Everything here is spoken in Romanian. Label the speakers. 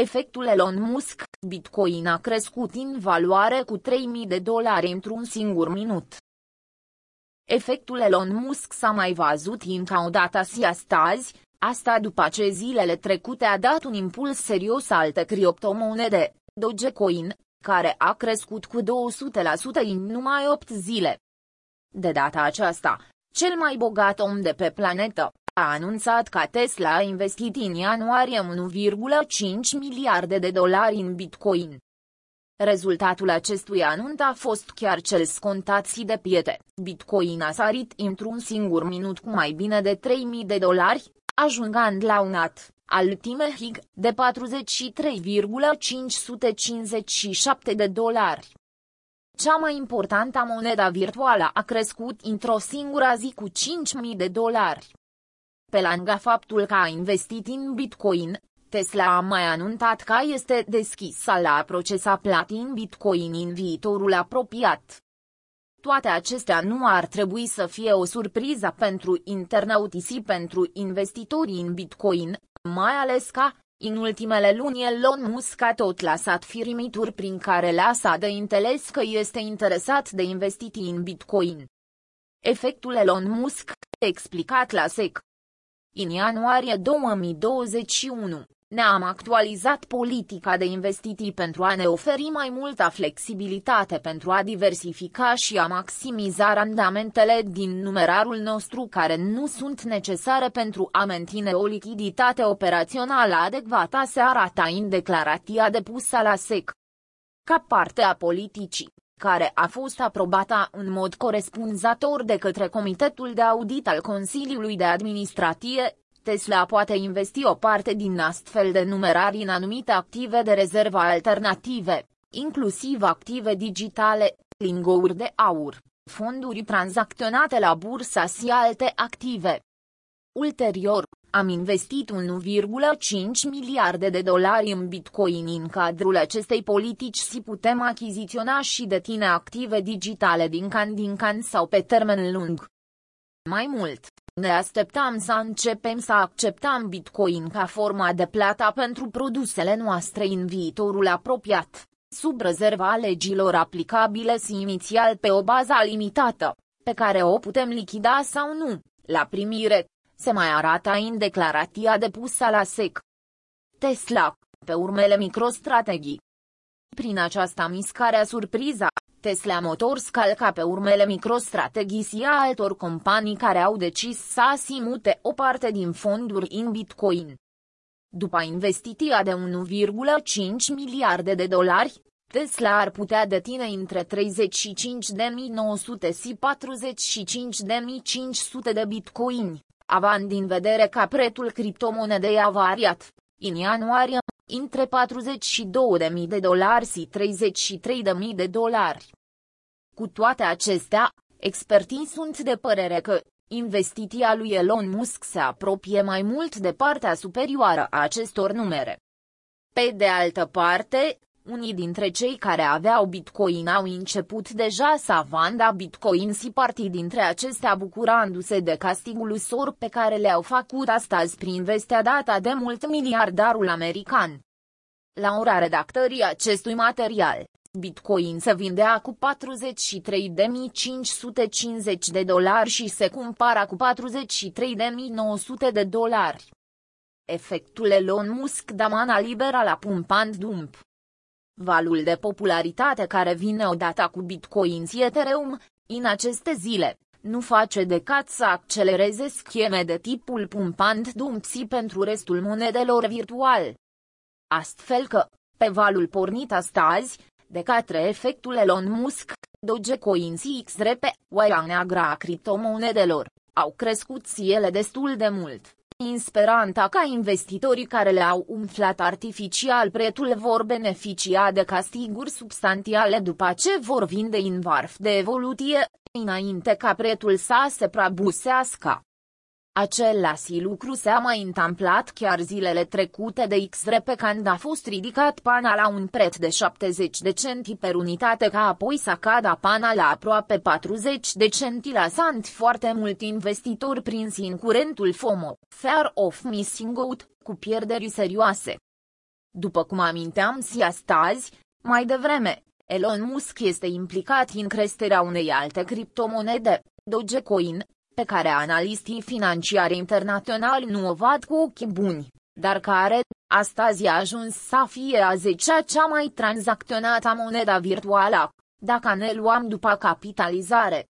Speaker 1: Efectul Elon Musk, Bitcoin a crescut în valoare cu 3000 de dolari într-un singur minut. Efectul Elon Musk s-a mai văzut încă o dată și astăzi, asta după ce zilele trecute a dat un impuls serios alte criptomonede, Dogecoin, care a crescut cu 200% în numai 8 zile. De data aceasta, cel mai bogat om de pe planetă, a anunțat că Tesla a investit în ianuarie 1,5 miliarde de dolari în Bitcoin. Rezultatul acestui anunț a fost chiar cel scontat și de piete. Bitcoin a sarit într-un singur minut cu mai bine de 3.000 de dolari, ajungând la un at, al Timehig, de 43,557 de dolari. Cea mai importantă moneda virtuală a crescut într-o singură zi cu 5.000 de dolari. Pe lângă faptul că a investit în Bitcoin, Tesla a mai anunțat că este deschisă la a procesa plati în Bitcoin în viitorul apropiat. Toate acestea nu ar trebui să fie o surpriză pentru internautii și pentru investitorii în Bitcoin, mai ales că, în ultimele luni Elon Musk a tot lăsat firimituri prin care lasă de înțeles că este interesat de investiții în Bitcoin. Efectul Elon Musk, explicat la SEC. În ianuarie 2021, ne-am actualizat politica de investiții pentru a ne oferi mai multă flexibilitate pentru a diversifica și a maximiza randamentele din numerarul nostru care nu sunt necesare pentru a menține o lichiditate operațională adecvată se arată în declarația depusă la SEC. Ca parte a politicii, care a fost aprobată în mod corespunzător de către Comitetul de Audit al Consiliului de Administrație, Tesla poate investi o parte din astfel de numerari în anumite active de rezervă alternative, inclusiv active digitale, lingouri de aur, fonduri tranzacționate la bursă și alte active. Ulterior, am investit 1,5 miliarde de dolari în Bitcoin în cadrul acestei politici și putem achiziționa și deține active digitale din can din can sau pe termen lung. Mai mult, ne așteptam să începem să acceptăm Bitcoin ca forma de plată pentru produsele noastre în viitorul apropiat, sub rezerva legilor aplicabile și inițial pe o bază limitată, pe care o putem lichida sau nu, la primire, se mai arată în declarația depusă la SEC. Tesla, pe urmele microstrategii. Prin această mișcare surpriză, Tesla Motors calca pe urmele microstrategii și a altor companii care au decis să asimute o parte din fonduri în Bitcoin. După investiția de 1,5 miliarde de dolari, Tesla ar putea deține între 35.900 și 45.500 de bitcoini, având din vedere că prețul criptomonedei a variat. În ianuarie, între 42.000 de dolari și 33.000 de dolari. Cu toate acestea, expertii sunt de părere că investiția lui Elon Musk se apropie mai mult de partea superioară a acestor numere. Pe de altă parte, unii dintre cei care aveau Bitcoin au început deja să vândă Bitcoin și partii dintre acestea bucurându-se de castigul sor pe care le-au făcut astăzi prin vestea data de mult miliardarul american. La ora redactării acestui material, Bitcoin se vindea cu 43.550 de dolari și se cumpara cu 43.900 de dolari. Efectul Elon Musk da mana liberă la pumpand dump valul de popularitate care vine odată cu Bitcoin și Ethereum, în aceste zile, nu face decât să accelereze scheme de tipul pumpant dumpsi pentru restul monedelor virtual. Astfel că, pe valul pornit astăzi, de către efectul Elon Musk, Dogecoin și XRP, oaia neagră a criptomonedelor, au crescut și ele destul de mult în speranța ca investitorii care le-au umflat artificial prețul vor beneficia de castiguri substanțiale după ce vor vinde în varf de evoluție, înainte ca prețul să se prabusească. Același lucru s-a mai întâmplat chiar zilele trecute de XRP când a fost ridicat pana la un preț de 70 de centi per unitate ca apoi să cadă pana la aproape 40 de centi lăsând foarte mult investitori prinsi în curentul FOMO, Fear of Missing Out, cu pierderi serioase. După cum aminteam și astăzi, mai devreme, Elon Musk este implicat în creșterea unei alte criptomonede, Dogecoin, pe care analistii financiari internaționali nu o vad cu ochi buni, dar care, astăzi a ajuns să fie a zecea cea mai tranzacționată moneda virtuală, dacă ne luăm după capitalizare.